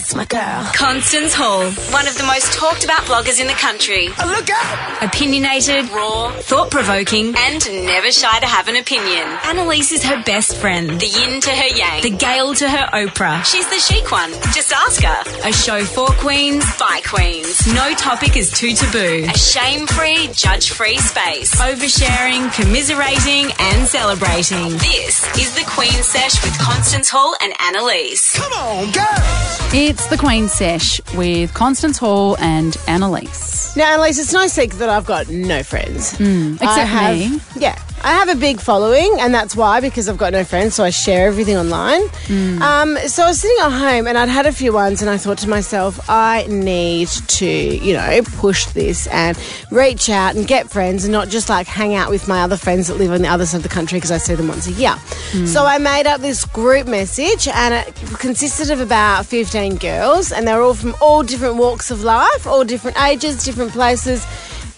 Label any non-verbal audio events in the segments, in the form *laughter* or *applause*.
Yes, my girl. Constance Hall, one of the most talked about bloggers in the country. Oh, look out! Opinionated, raw, thought provoking, and never shy to have an opinion. Annalise is her best friend. The yin to her yang. The Gail to her Oprah. She's the chic one. Just ask her. A show for queens, by queens. No topic is too taboo. A shame free, judge free space. Oversharing, commiserating, and celebrating. This is the Queen Sesh with Constance Hall and Annalise. Come on, girls! It's the Queen Sesh with Constance Hall and Annalise. Now, Annalise, it's no secret that I've got no friends. Hmm, Except have, me. Yeah. I have a big following, and that's why, because I've got no friends, so I share everything online. Hmm. Um, so I was sitting at home, and I'd had a few ones, and I thought to myself, I need to, you know, push this and reach out and get friends and not just like hang out with my other friends that live on the other side of the country because I see them once a year. Hmm. So I made up this group message, and it consisted of about 15 girls, and they were all from all different walks of life, all different ages, different places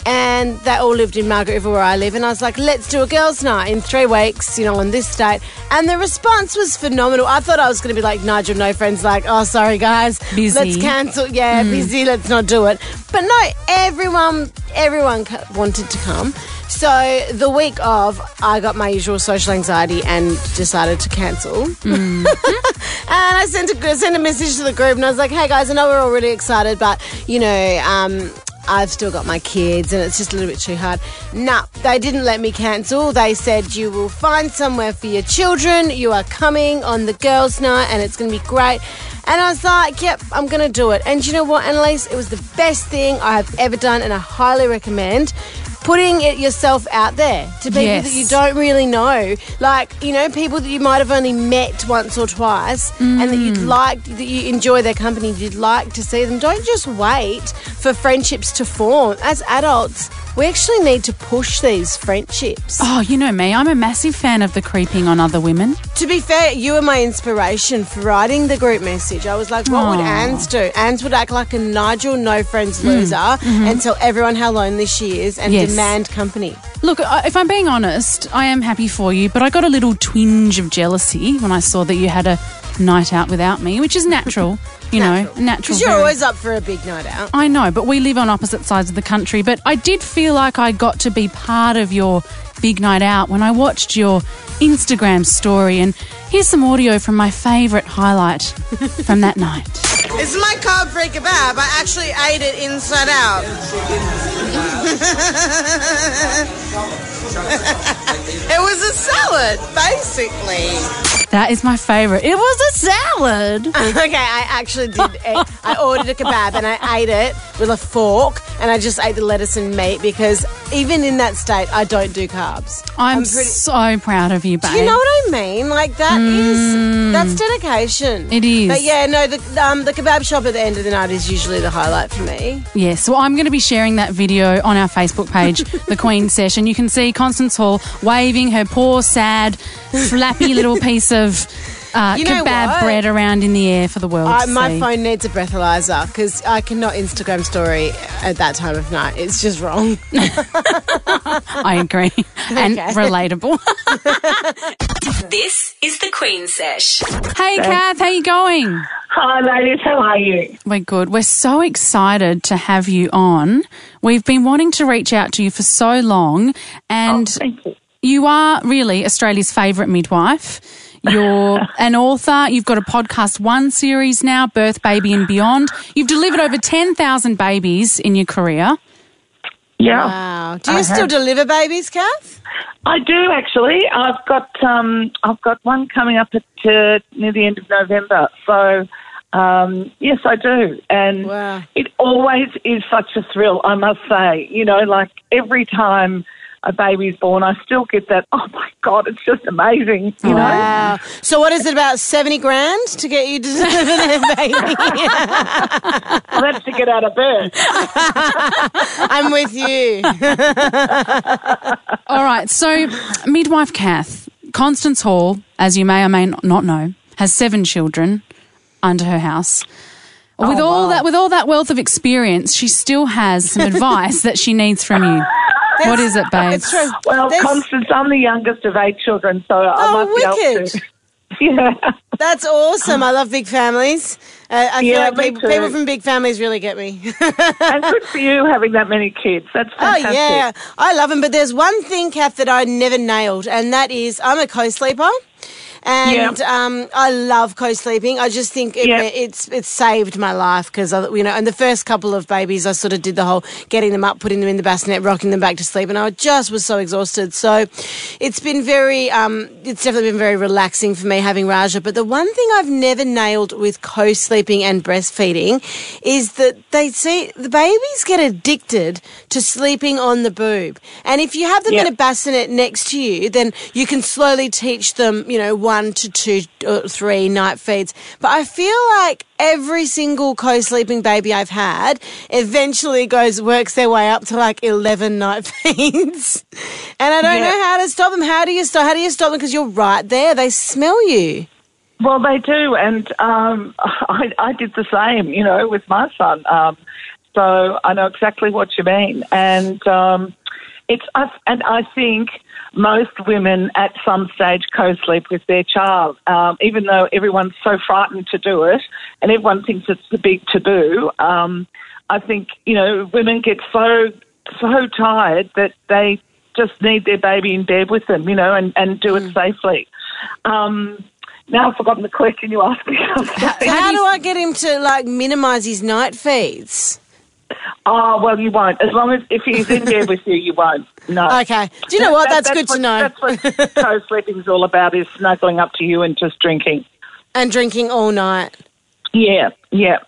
and they all lived in Margaret River where I live. And I was like, let's do a girls' night in three weeks, you know, on this date. And the response was phenomenal. I thought I was going to be like Nigel, no friends, like, oh, sorry guys, Busy. let's cancel. Yeah, busy, let's not do it. But no, everyone, everyone wanted to come. So the week of, I got my usual social anxiety and decided to cancel. *laughs* and I sent a sent a message to the group and I was like, "Hey guys, I know we're all really excited, but you know, um, I've still got my kids and it's just a little bit too hard." No, they didn't let me cancel. They said you will find somewhere for your children. You are coming on the girls' night and it's going to be great. And I was like, "Yep, I'm going to do it." And you know what, Annalise? It was the best thing I have ever done, and I highly recommend. Putting it yourself out there to people Yes. that you don't really know, like you know, people that you might have only met once or twice, and that you'd mm. like that you enjoy their company, you'd like to see them. Don't just wait for friendships to form. As adults, we actually need to push these friendships. Oh, you know me. I'm a massive fan of the creeping on other women. To be fair, you were my inspiration for writing the group message. I was like, what would Aw. Anne's do? Anne's would act like a Nigel no friends mm, loser mm-hmm. and tell everyone how lonely she is and Yes. demand company. Look, I- if I'm being honest, I am happy for you, but I got a little twinge of jealousy when I saw that you had a night out without me, which is natural. *laughs* You know, natural. Because you're always up for a big night out. I know, but we live on opposite sides of the country. But I did feel like I got to be part of your big night out when I watched your Instagram story. And here's some audio from my favourite highlight from that night. *laughs* It's my carb free kebab. I actually ate it inside out. *laughs* *laughs* it was a salad, basically. That is my favourite. It was a salad. *laughs* Okay, I actually did. *laughs* Eat, I ordered a kebab and I ate it with a fork, and I just ate the lettuce and meat because even in that state, I don't do carbs. I'm, pretty- so proud of you, babe. Do you know what I mean? Like that is that's dedication. Mm. It is. But yeah, no, the um, the kebab shop at the end of the night is usually the highlight for me. Yes, well, I'm going to be sharing that video on our Facebook page, The Queen Session. You can see Constance Hall waving her poor, sad, flappy little piece of uh, You know kebab what? bread around in the air for the world I, to my see. phone needs a breathalyzer because I cannot Instagram story at that time of night. It's just wrong. *laughs* *laughs* I agree. and Okay. relatable. *laughs* This is the Queen Sesh. hey, Cath, how you going? Hi, ladies. How are you? We're good. We're so excited to have you on. We've been wanting to reach out to you for so long, and Thank you. you are really Australia's favourite midwife. You're *laughs* an author. You've got a podcast one series now, Birth, Baby and Beyond. You've delivered over 10,000 babies in your career. Yeah, Wow. Do you I still have- deliver babies, Cath? I do actually. I've got um, I've got one coming up at uh, near the end of November. So um, yes, I do, and Wow. it always is such a thrill. I must say, you know, like every time a baby's born, I still get that. Oh my god, it's just amazing. You know. Wow. So what is it about seventy grand to get you to *laughs* deliver their baby? *laughs* Well, that's to get out of bed. *laughs* I'm with you. All right. So, midwife Cath, Constance Hall, as you may or may not know, has seven children under her house. Oh, with Oh, all wow. that, with all that wealth of experience, she still has some advice that she needs from you. What is it, babe? It's true. Well, There's- Constance, I'm the youngest of eight children, so I Oh, might be able wicked. to. *laughs* yeah. That's awesome. I love big families. Uh, I feel Yeah, like me people, too. people from big families really get me. and *laughs* good for you having that many kids. That's Oh yeah, I love them. But there's one thing, Cath, that I never nailed, and that is I'm a co-sleeper. And um, I love co-sleeping. I just think it, Yeah. it's it's saved my life because you know. And the first couple of babies, I sort of did the whole getting them up, putting them in the bassinet, rocking them back to sleep, and I just was so exhausted. So it's been very, um, it's definitely been very relaxing for me having Raja. But the one thing I've never nailed with co-sleeping and breastfeeding is that they see the babies get addicted to sleeping on the boob, and if you have them in a bassinet next to you, then you can slowly teach them, you know, one to two or three night feeds. But I feel like every single co-sleeping baby I've had eventually goes works their way up to like eleven night *laughs* feeds, and I don't Yeah. know how to stop them. How do you stop? How do you stop them? Because you're right there; they smell you. Well, they do, and um, *laughs* I, I did the same, you know, with my son. Um, so I know exactly what you mean, and um, it's I, and I think most women at some stage co-sleep with their child, um, even though everyone's so frightened to do it, and everyone thinks it's the big taboo. Um, I think you know women get so so tired that they just need their baby in bed with them, you know, and, and do it safely. Um, now I've forgotten the question you asked me. *laughs* How do I get him to like minimise his night feeds? Oh, well, you won't. As long as if he's in bed with you, you won't. No. Okay. Do you know what? That's good to know. That's what co-sleeping is all about: is snuggling up to you and just drinking. And drinking all night. Yeah, yeah.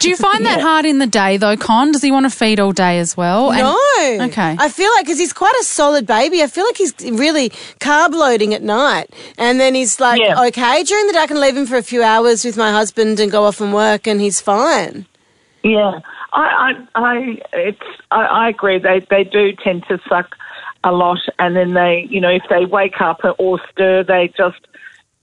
Do you find that hard in the day though, Con? Does he want to feed all day as well? And- No. Okay. I feel like because he's quite a solid baby. I feel like he's really carb loading at night, and then he's like, Yeah. okay, during the day I can leave him for a few hours with my husband and go off and work, and he's fine. Yeah, I, I, I it's, I, I agree. They, they do tend to suck a lot, and then they, you know, if they wake up or stir, they just,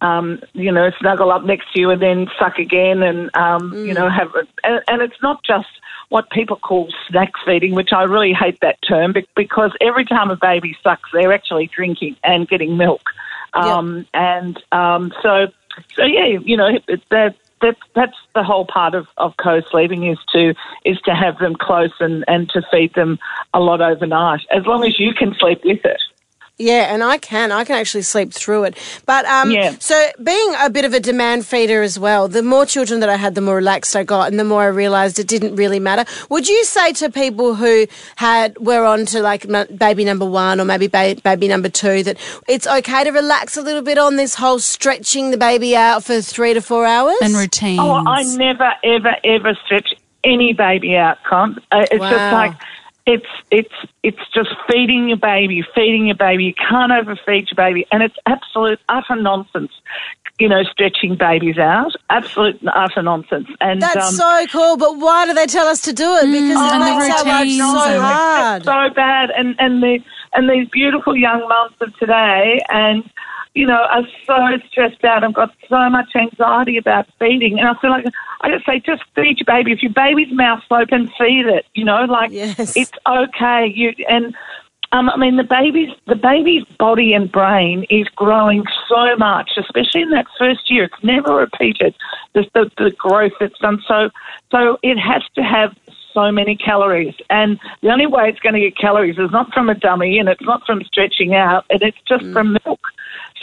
um, you know, snuggle up next to you and then suck again, and um, you know, have, and, and it's not just what people call snack feeding, which I really hate that term because every time a baby sucks, they're actually drinking and getting milk, um, and um, so, so yeah, you know, that that that's the whole part of, of co-sleeping is to is to have them close and, and to feed them a lot overnight, as long as you can sleep with it. Yeah, and I can. I can actually sleep through it. But um, Yeah. so being a bit of a demand feeder as well, the more children that I had, the more relaxed I got, and the more I realised it didn't really matter. Would you say to people who had were on to like baby number one or maybe ba- baby number two that it's okay to relax a little bit on this whole stretching the baby out for three to four hours? and routines. Oh, I never, ever, ever stretch any baby out, Con. Uh, it's Wow. just like it's it's it's just feeding your baby, feeding your baby. You can't overfeed your baby, and it's absolute utter nonsense. You know, stretching babies out, absolute utter nonsense. And That's um, so cool, but why do they tell us to do it? Because Mm, it the makes our life so and- hard. so bad, and and the and these beautiful young mums of today, and you know, are so stressed out. I've got so much anxiety about feeding, and I feel like I just say, just feed your baby. If your baby's mouth's open, feed it. You know, like Yes. it's okay. You and. Um, I mean, the baby's the baby's body and brain is growing so much, especially in that first year. It's never repeated the, the, the growth that's done. So, so it has to have so many calories, and the only way it's going to get calories is not from a dummy, and it's not from stretching out, and it's just from milk.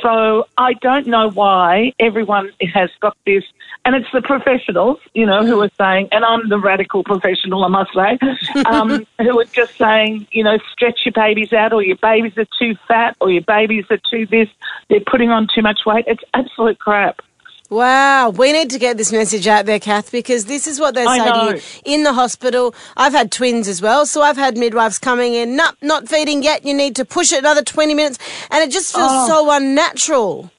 So I don't know why everyone has got this, and it's the professionals, you know, who are saying, and I'm the radical professional, I must say, *laughs* um, who are just saying, you know, stretch your babies out, or your babies are too fat, or your babies are too this, they're putting on too much weight. It's absolute crap. Wow, we need to get this message out there, Cath, because this is what they I say to you in the hospital. I've had twins as well, so I've had midwives coming in, not not feeding yet. You need to push it another twenty minutes, and it just feels Oh. so unnatural.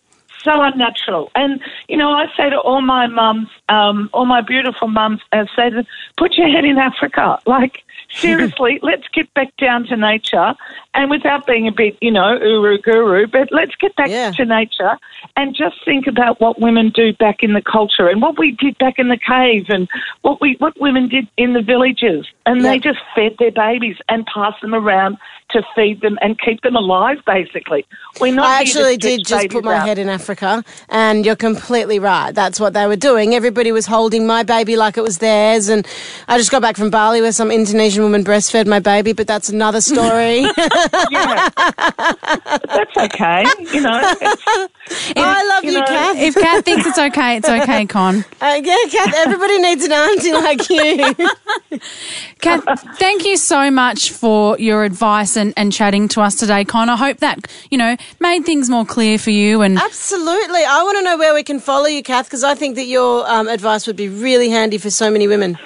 so unnatural. And you know, I say to all my mums, um, all my beautiful mums, I say to put your head in Africa. Like *laughs* seriously, let's get back down to nature, and without being a bit, you know, uru guru, but let's get back Yeah. to nature and just think about what women do back in the culture and what we did back in the cave and what we what women did in the villages, and Yeah. they just fed their babies and passed them around to feed them and keep them alive. Basically, we're not I actually did just put my out. head in Africa. And you're completely right. That's what they were doing. Everybody was holding my baby like it was theirs, and I just got back from Bali where some Indonesian woman breastfed my baby, but that's another story. *laughs* Yeah. That's okay. You know, it's, I love you you, know, Cath. If Cath thinks it's okay, it's *laughs* okay, Con. Uh, yeah, Cath, everybody needs an auntie like you. *laughs* Cath, thank you so much for your advice and, and chatting to us today, Con. I hope that, you know, made things more clear for you and Absolutely. I want to know where we can follow you, Cath, because I think that your um, advice would be really handy for so many women.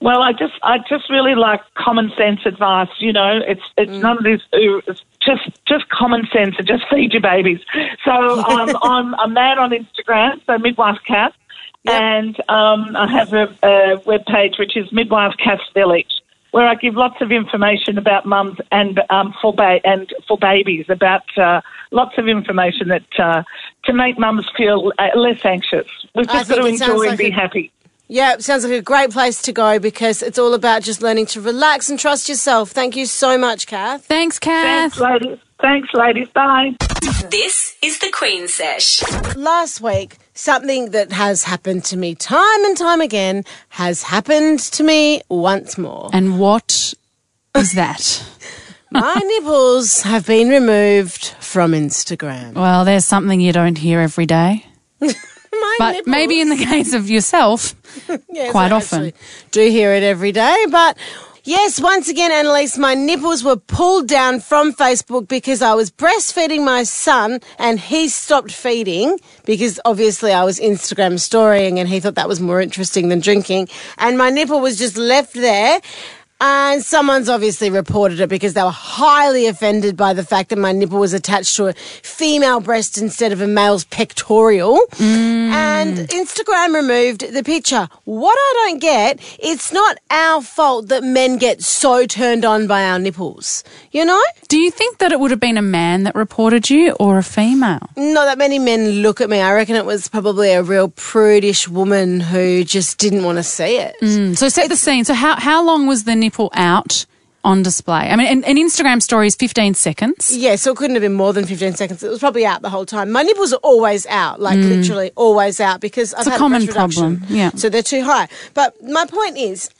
Well, I just, I just really like common sense advice. You know, it's, it's none of this. It's just, just common sense and just *laughs* feed your babies. So um, *laughs* I'm, I'm mad on Instagram. So midwife Cath, and um, I have a, a web page which is midwife Cath's Village. Where I give lots of information about mums and um, for ba- and for babies about uh, lots of information that uh, to make mums feel uh, less anxious. We've just got to enjoy and like be a- happy. Yeah, it sounds like a great place to go because it's all about just learning to relax and trust yourself. Thank you so much, Cath. thanks, Cath. Thanks, ladies. Thanks, ladies. Bye. This is the Queen Sesh. Last week, something that has happened to me time and time again has happened to me once more. And what is that? *laughs* My nipples have been removed from Instagram. Well, there's something you don't hear every day. *laughs* My But nipples. maybe in the *laughs* case of yourself, Yes, quite I often. Do hear it every day, but yes, once again, Annalise, my nipples were pulled down from Facebook because I was breastfeeding my son and he stopped feeding because obviously I was Instagram storying and he thought that was more interesting than drinking, and my nipple was just left there. And someone's obviously reported it because they were highly offended by the fact that my nipple was attached to a female breast instead of a male's pectoral. And Instagram removed the picture. What I don't get, it's not our fault that men get so turned on by our nipples. You know? do you think that it would have been a man that reported you or a female? Not that many men look at me. I reckon it was probably a real prudish woman who just didn't want to see it. Mm, So set the scene. So how, how long was the nipple out on display? I mean, an, an Instagram story is 15 seconds. Yeah, so it couldn't have been more than 15 seconds. It was probably out the whole time. My nipples are always out, like mm. literally always out because I've a common reduction. problem, yeah. So they're too high. But my point is,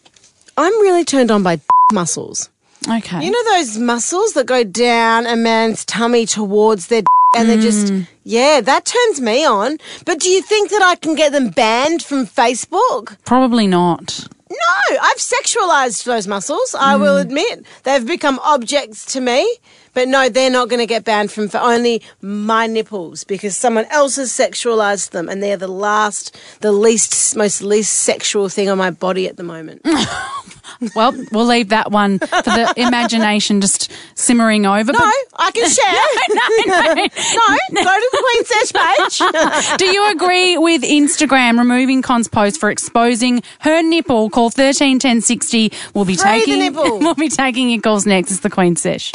I'm really turned on by *laughs* muscles. Okay. You know those muscles that go down a man's tummy towards their *laughs* and they just mm. yeah, that turns me on. But do you think that I can get them banned from Facebook? Probably not. No, I've sexualized those muscles. I will hmm. admit they've become objects to me. But no, they're not going to get banned from for only my nipples because someone else has sexualized them, and they're the last, the least, most least sexual thing on my body at the moment. *laughs* Well, we'll leave that one for the *laughs* imagination just simmering over. No, I can *laughs* share. no, no, go to the Queen Sesh page. Do you agree with Instagram removing Con's post for exposing her nipple? Call thirteen ten sixty. We'll be Free the taking nipple. we'll be taking your calls next. It's the Queen Sesh.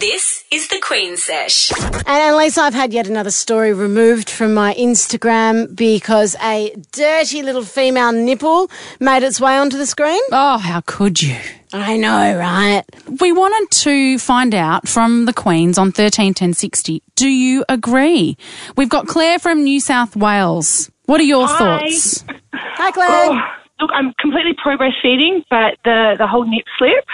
This is the Queen Sesh. And Annalise, I've had yet another story removed from my Instagram because a dirty little female nipple made its way onto the screen. Oh, how could you? I know, right? We wanted to find out from the Queens on thirteen ten sixty. Do you agree? We've got Claire from New South Wales. What are your Hi. thoughts? Hi, Claire. Oh, look, I'm completely pro breastfeeding, but the, the whole nip slip,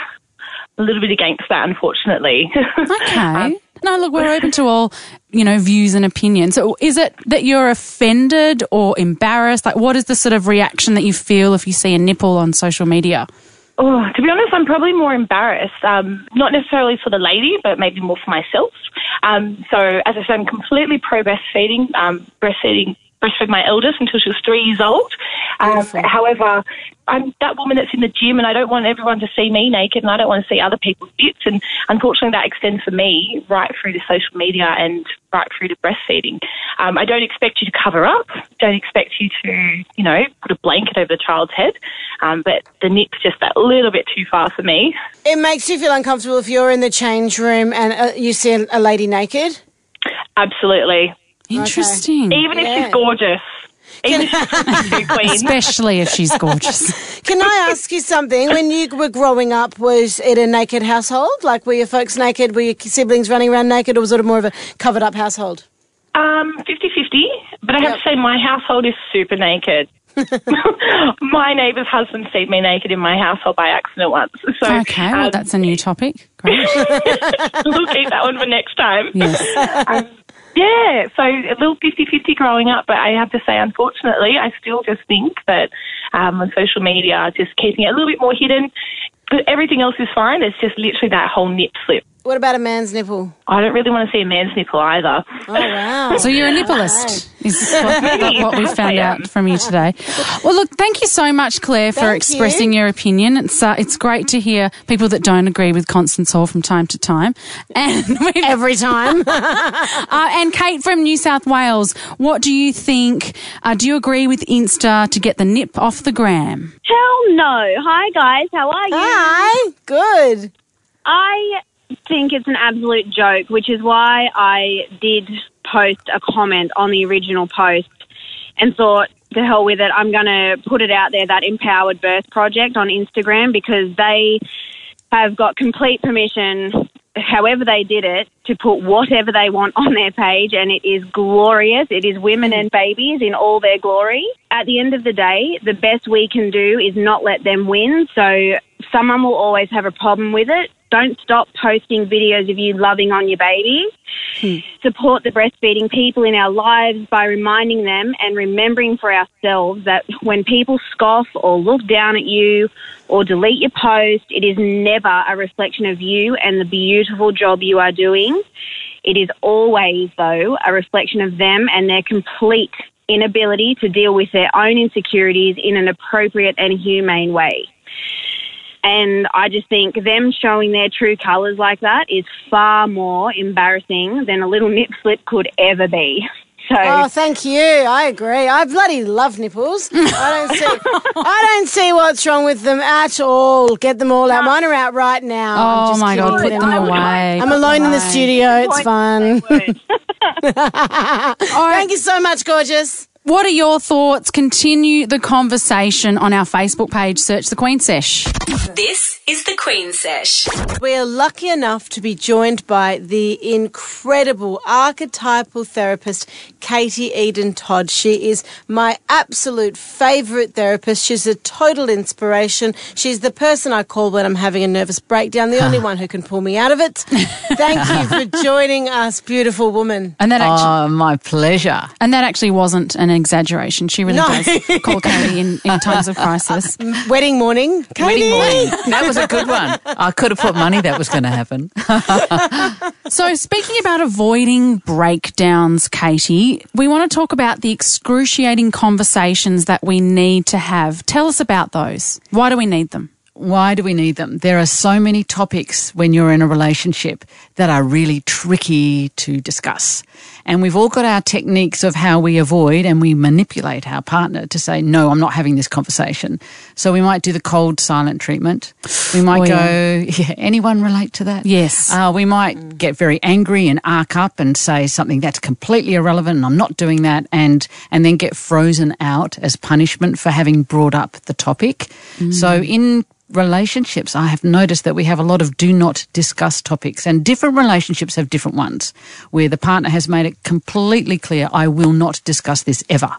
a little bit against that, unfortunately. Okay. *laughs* no, look, we're open to all, you know, views and opinions. So is it that you're offended or embarrassed? Like, what is the sort of reaction that you feel if you see a nipple on social media? oh, to be honest, I'm probably more embarrassed, um, not necessarily for the lady, but maybe more for myself. Um, so, as I said, I'm completely pro breastfeeding, um, breastfeeding. Breastfed my eldest until she was three years old. Um, however, I'm that woman that's in the gym, and I don't want everyone to see me naked, and I don't want to see other people's bits. And unfortunately, that extends for me right through to social media and right through to breastfeeding. Um, I don't expect you to cover up. Don't expect you to, you know, put a blanket over the child's head. Um, but the nip's just that little bit too far for me. It makes you feel uncomfortable if you're in the change room and uh, you see a, a lady naked. Absolutely. Interesting. Even if Yeah. she's gorgeous. Even if she's *laughs* too queen. Especially if she's gorgeous. *laughs* Can I ask you something? When you were growing up, was it a naked household? Like, were your folks naked? Were your siblings running around naked, or was it more of a covered up household? Um, 50-50, but I have to say my household is super naked. *laughs* my neighbour's husband seen me naked in my household by accident once. So Okay, well, um, that's a new topic. Great. we'll keep that one for next time. Yes. Um, yeah, so a little 50-50 growing up, but I have to say, unfortunately, I still just think that um, on social media, just keeping it a little bit more hidden. But everything else is fine. It's just literally that whole nip slip. What about a man's nipple? I don't really want to see a man's nipple either. Oh, wow. So you're a nipplist, is what, what we *laughs* found out from you today. Well, look, thank you so much, Claire, for Thank expressing your opinion. It's uh, it's great to hear people that don't agree with Constance Hall from time to time, and *laughs* Every time. *laughs* Uh, and Kate from New South Wales, what do you think? Uh, do you agree with Insta to get the nip off the gram? Hell no. Hi, guys. How are you? Hi. Good. I think it's an absolute joke, which is why I did post a comment on the original post and thought, to hell with it, I'm going to put it out there that Empowered Birth Project on Instagram because they have got complete permission, however they did it, to put whatever they want on their page, and it is glorious. It is women and babies in all their glory. At the end of the day, the best we can do is not let them win. So someone will always have a problem with it. Don't stop posting videos of you loving on your babies. Hmm. Support the breastfeeding people in our lives by reminding them and remembering for ourselves that when people scoff or look down at you or delete your post, it is never a reflection of you and the beautiful job you are doing. It is always, though, a reflection of them and their complete inability to deal with their own insecurities in an appropriate and humane way. And I just think them showing their true colours like that is far more embarrassing than a little nip slip could ever be. So Oh, thank you. I agree. I bloody love nipples. I don't see. I don't see what's wrong with them at all. Get them all out. Mine are out right now. I'm Oh just my God, put them I'm- away. I'm put alone them in the studio. It's fun. *laughs* *laughs* All right. Thank you so much, gorgeous. What are your thoughts? Continue the conversation on our Facebook page. Search the Queen Sesh. This is the Queen Sesh. We are lucky enough to be joined by the incredible archetypal therapist, Katie Eden Todd. She is my absolute favourite therapist. She's a total inspiration. She's the person I call when I'm having a nervous breakdown, the only ah. one who can pull me out of it. Thank you *laughs* for joining us, beautiful woman. And that actually, Oh, my pleasure. and that actually wasn't an exaggeration. She really No. does call Katie in, in times of crisis. *laughs* Um, wedding morning, Katie. Wedding morning. That was a good one. I could have put money that was going to happen. *laughs* So, speaking about avoiding breakdowns, Katie, we want to talk about the excruciating conversations that we need to have. Tell us about those. Why do we need them? Why do we need them? There are so many topics when you're in a relationship that are really tricky to discuss. And we've all got our techniques of how we avoid and we manipulate our partner to say, no, I'm not having this conversation. So we might do the cold silent treatment. We might Oh, go, yeah. *laughs* yeah. anyone relate to that? Yes. Uh, we might get very angry and arc up and say something that's completely irrelevant and I'm not doing that and, and then get frozen out as punishment for having brought up the topic. So in relationships, I have noticed that we have a lot of do not discuss topics and different relationships have different ones where the partner has made it completely clear, I will not discuss this ever.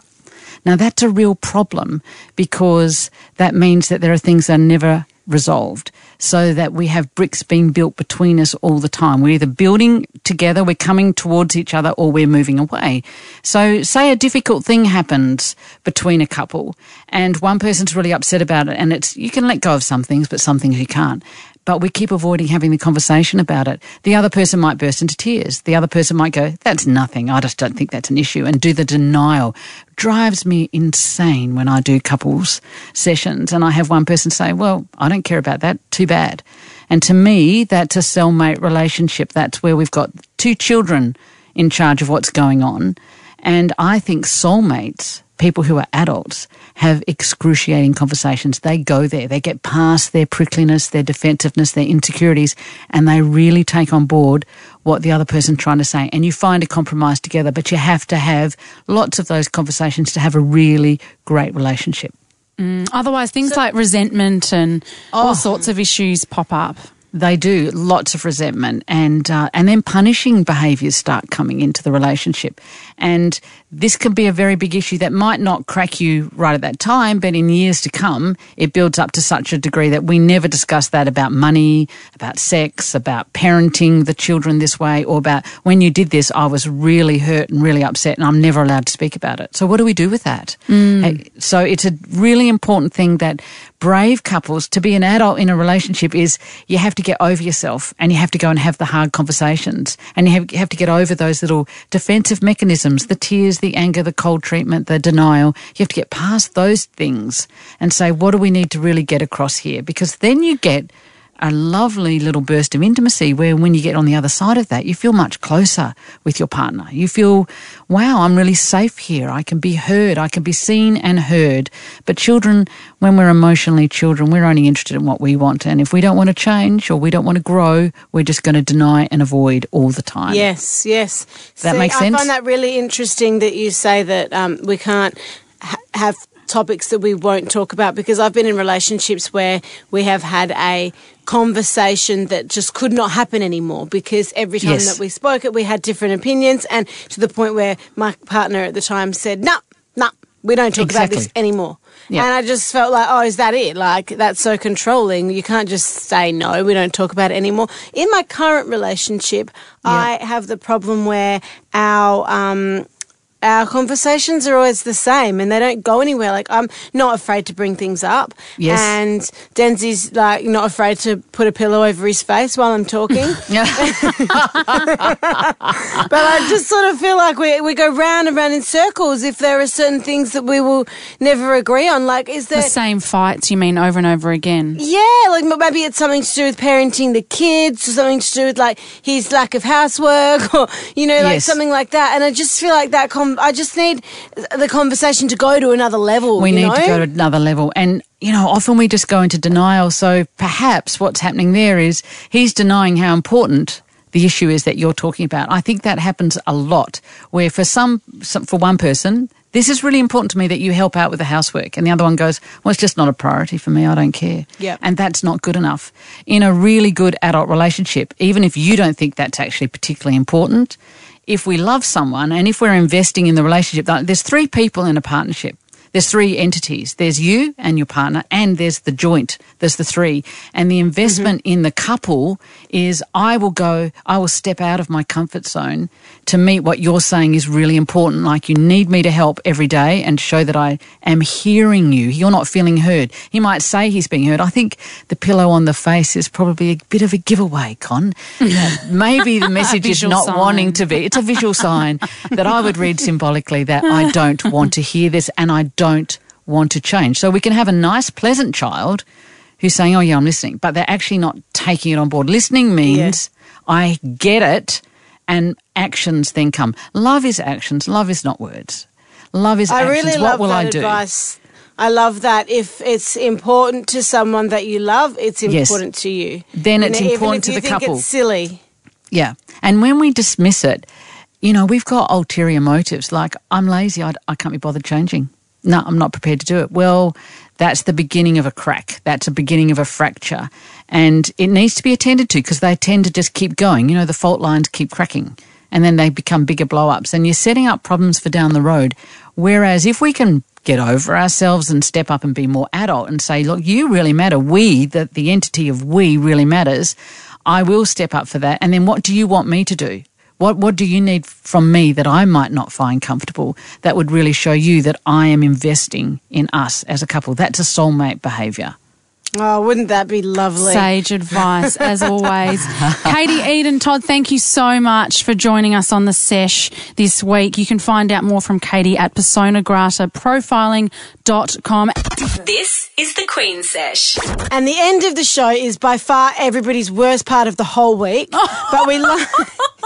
Now that's a real problem because that means that there are things that are never resolved so that we have bricks being built between us all the time. We're either building together, we're coming towards each other, or we're moving away. So say a difficult thing happens between a couple and one person's really upset about it and it's, you can let go of some things, but some things you can't. But we keep avoiding having the conversation about it. The other person might burst into tears. The other person might go, that's nothing. I just don't think that's an issue and do the denial. Drives me insane when I do couples sessions and I have one person say, well, I don't care about that. Too bad. And to me, that's a cellmate relationship. That's where we've got two children in charge of what's going on. And I think soulmates, people who are adults, have excruciating conversations. They go there, they get past their prickliness, their defensiveness, their insecurities, and they really take on board what the other person's trying to say. And you find a compromise together, but you have to have lots of those conversations to have a really great relationship. Mm, otherwise, things like resentment and Oh. all sorts of issues pop up. They do lots of resentment, and uh, and then punishing behaviours start coming into the relationship, and this can be a very big issue that might not crack you right at that time, but in years to come, it builds up to such a degree that we never discuss that about money, about sex, about parenting the children this way, or about when you did this, I was really hurt and really upset, and I'm never allowed to speak about it. So what do we do with that? Hey, So it's a really important thing that brave couples to be an adult in a relationship is you have to get over yourself and you have to go and have the hard conversations. And you have, you have to get over those little defensive mechanisms the tears the anger the cold treatment the denial. You have to get past those things and say what do we need to really get across here? Because then you get a lovely little burst of intimacy where when you get on the other side of that, you feel much closer with your partner. You feel, wow, I'm really safe here. I can be heard. I can be seen and heard. But children, when we're emotionally children, we're only interested in what we want. And if we don't want to change or we don't want to grow, we're just going to deny and avoid all the time. Yes, yes. That See, makes I find that really interesting that you say that um, we can't ha- have topics that we won't talk about because I've been in relationships where we have had a conversation that just could not happen anymore because every time Yes. that we spoke it we had different opinions and to the point where my partner at the time said no no we don't talk about this anymore. Yeah. and I just felt like oh is that it? Like that's so controlling. You can't just say no we don't talk about it anymore. In my current relationship I have the problem where our um our conversations are always the same and they don't go anywhere. Like I'm not afraid to bring things up. Yes. And Denzi's like not afraid to put a pillow over his face while I'm talking. *laughs* Yeah. *laughs* but I just sort of feel like we we go round and round in circles if there are certain things that we will never agree on. Like is there The same fights, you mean, over and over again? yeah, like maybe it's something to do with parenting the kids, or something to do with like his lack of housework, *laughs* or you know, like Yes. something like that. And I just feel like that. Com- I just need the conversation to go to another level. we need know? to go to another level. And, you know, often we just go into denial. So perhaps what's happening there is he's denying how important the issue is that you're talking about. I think that happens a lot where for some, some for one person, this is really important to me that you help out with the housework. And the other one goes, well, it's just not a priority for me. I don't care. Yep. And that's not good enough. In a really good adult relationship, even if you don't think that's actually particularly important, if we love someone and if we're investing in the relationship, there's three people in a partnership. There's three entities. There's you and your partner, and there's the joint. There's the three. And the investment mm-hmm. in the couple is I will go, I will step out of my comfort zone to meet what you're saying is really important. Like you need me to help every day and show that I am hearing you. You're not feeling heard. He might say he's being heard. I think the pillow on the face is probably a bit of a giveaway, Con. *laughs* Maybe the message is not sign. wanting to be. It's a visual sign that I would read *laughs* symbolically that I don't want to hear this and I don't want to change. So we can have a nice, pleasant child who's saying, Oh, yeah, I'm listening, but they're actually not taking it on board. Listening means I get it and actions then come. Love is actions, love is not words. Love is I actions. really what love will that I do? advice. I love that. If it's important to someone that you love, it's Yes. important to you. Then You it's even important if to you the think couple. It's silly. Yeah. And when we dismiss it, you know, we've got ulterior motives like, I'm lazy, I, I can't be bothered changing. No, I'm not prepared to do it. Well, that's the beginning of a crack. That's the beginning of a fracture. And it needs to be attended to because they tend to just keep going. You know, the fault lines keep cracking and then they become bigger blow ups and you're setting up problems for down the road. Whereas if we can get over ourselves and step up and be more adult and say, look, you really matter. We, the, the entity of we really matters. I will step up for that. And then what do you want me to do? What, what do you need from me that I might not find comfortable that would really show you that I am investing in us as a couple? That's a soulmate behavior. Oh, wouldn't that be lovely? Sage advice, as always. *laughs* Katie Eden Todd, thank you so much for joining us on the sesh this week. You can find out more from Katie at personagrataprofiling.com. This is the Queen Sesh. And the end of the show is by far everybody's worst part of the whole week. *laughs* but we like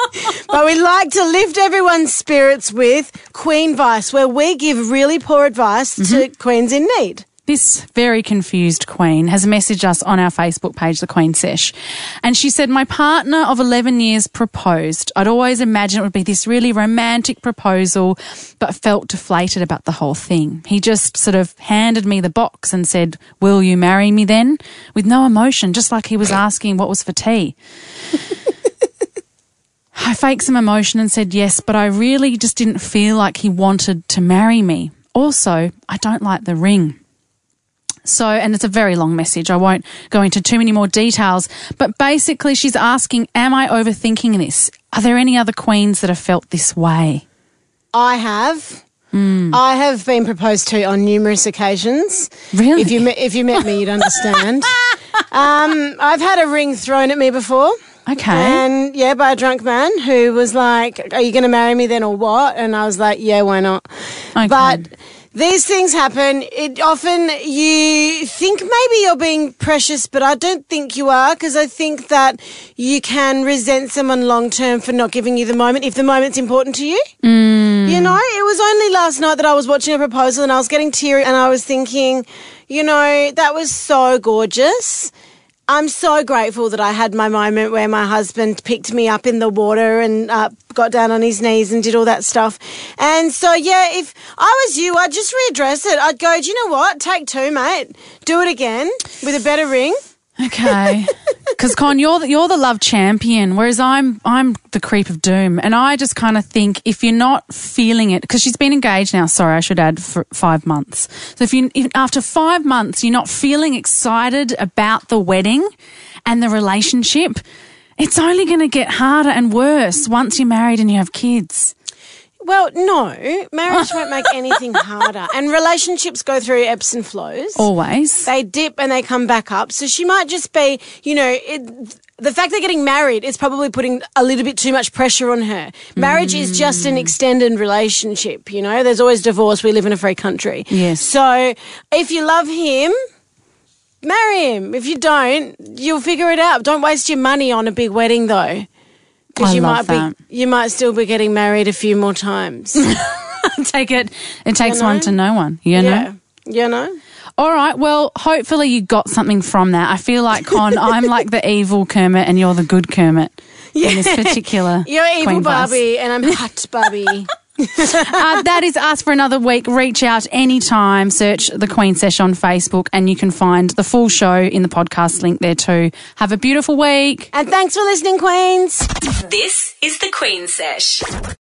*laughs* but we like to lift everyone's spirits with Queen Vice, where we give really poor advice to mm-hmm. queens in need. This very confused queen has messaged us on our Facebook page, The Queen Sesh. And she said, My partner of 11 years proposed. I'd always imagined it would be this really romantic proposal, but felt deflated about the whole thing. He just sort of handed me the box and said, Will you marry me then? With no emotion, just like he was *coughs* asking what was for tea. *laughs* I faked some emotion and said yes, but I really just didn't feel like he wanted to marry me. Also, I don't like the ring. So, and it's a very long message. I won't go into too many more details, but basically she's asking, am I overthinking this? Are there any other queens that have felt this way? I have. Hmm. I have been proposed to on numerous occasions. Really? If you met, if you met me, you'd understand. *laughs* um, I've had a ring thrown at me before. Okay. And yeah, by a drunk man who was like, "Are you going to marry me then, or what?" And I was like, "Yeah, why not?" Okay. But these things happen. It often you think maybe you're being precious, but I don't think you are because I think that you can resent someone long term for not giving you the moment if the moment's important to you. Mm. You know, it was only last night that I was watching a proposal and I was getting teary and I was thinking, you know, that was so gorgeous. I'm so grateful that I had my moment where my husband picked me up in the water and uh, got down on his knees and did all that stuff. And so, yeah, if I was you, I'd just readdress it. I'd go, do you know what? Take two, mate. Do it again with a better ring. Okay. *laughs* Because Con, you're the, you're the love champion, whereas I'm I'm the creep of doom, and I just kind of think if you're not feeling it, because she's been engaged now. Sorry, I should add for five months. So if you if after five months you're not feeling excited about the wedding and the relationship, it's only going to get harder and worse once you're married and you have kids. Well, no, marriage won't make *laughs* anything harder. And relationships go through ebbs and flows. Always. They dip and they come back up. So she might just be, you know, it, the fact they're getting married is probably putting a little bit too much pressure on her. Marriage is just an mm. extended relationship, you know. There's always divorce. We live in a free country. Yes. So if you love him, marry him. If you don't, you'll figure it out. Don't waste your money on a big wedding though. Because you might that. be you might still be getting married a few more times. *laughs* Take it. It takes You know? one to know one. You know. yeah. You know? All right. Well, hopefully you got something from that. I feel like Con, *laughs* I'm like the evil Kermit, and you're the good Kermit in this particular. *laughs* You're evil Queen Bus. Barbie and I'm hot Barbie. *laughs* Uh, that is us for another week. Reach out anytime. Search the Queen Sesh on Facebook, and you can find the full show in the podcast link there too. Have a beautiful week. and thanks for listening, Queens. This is the Queen Sesh.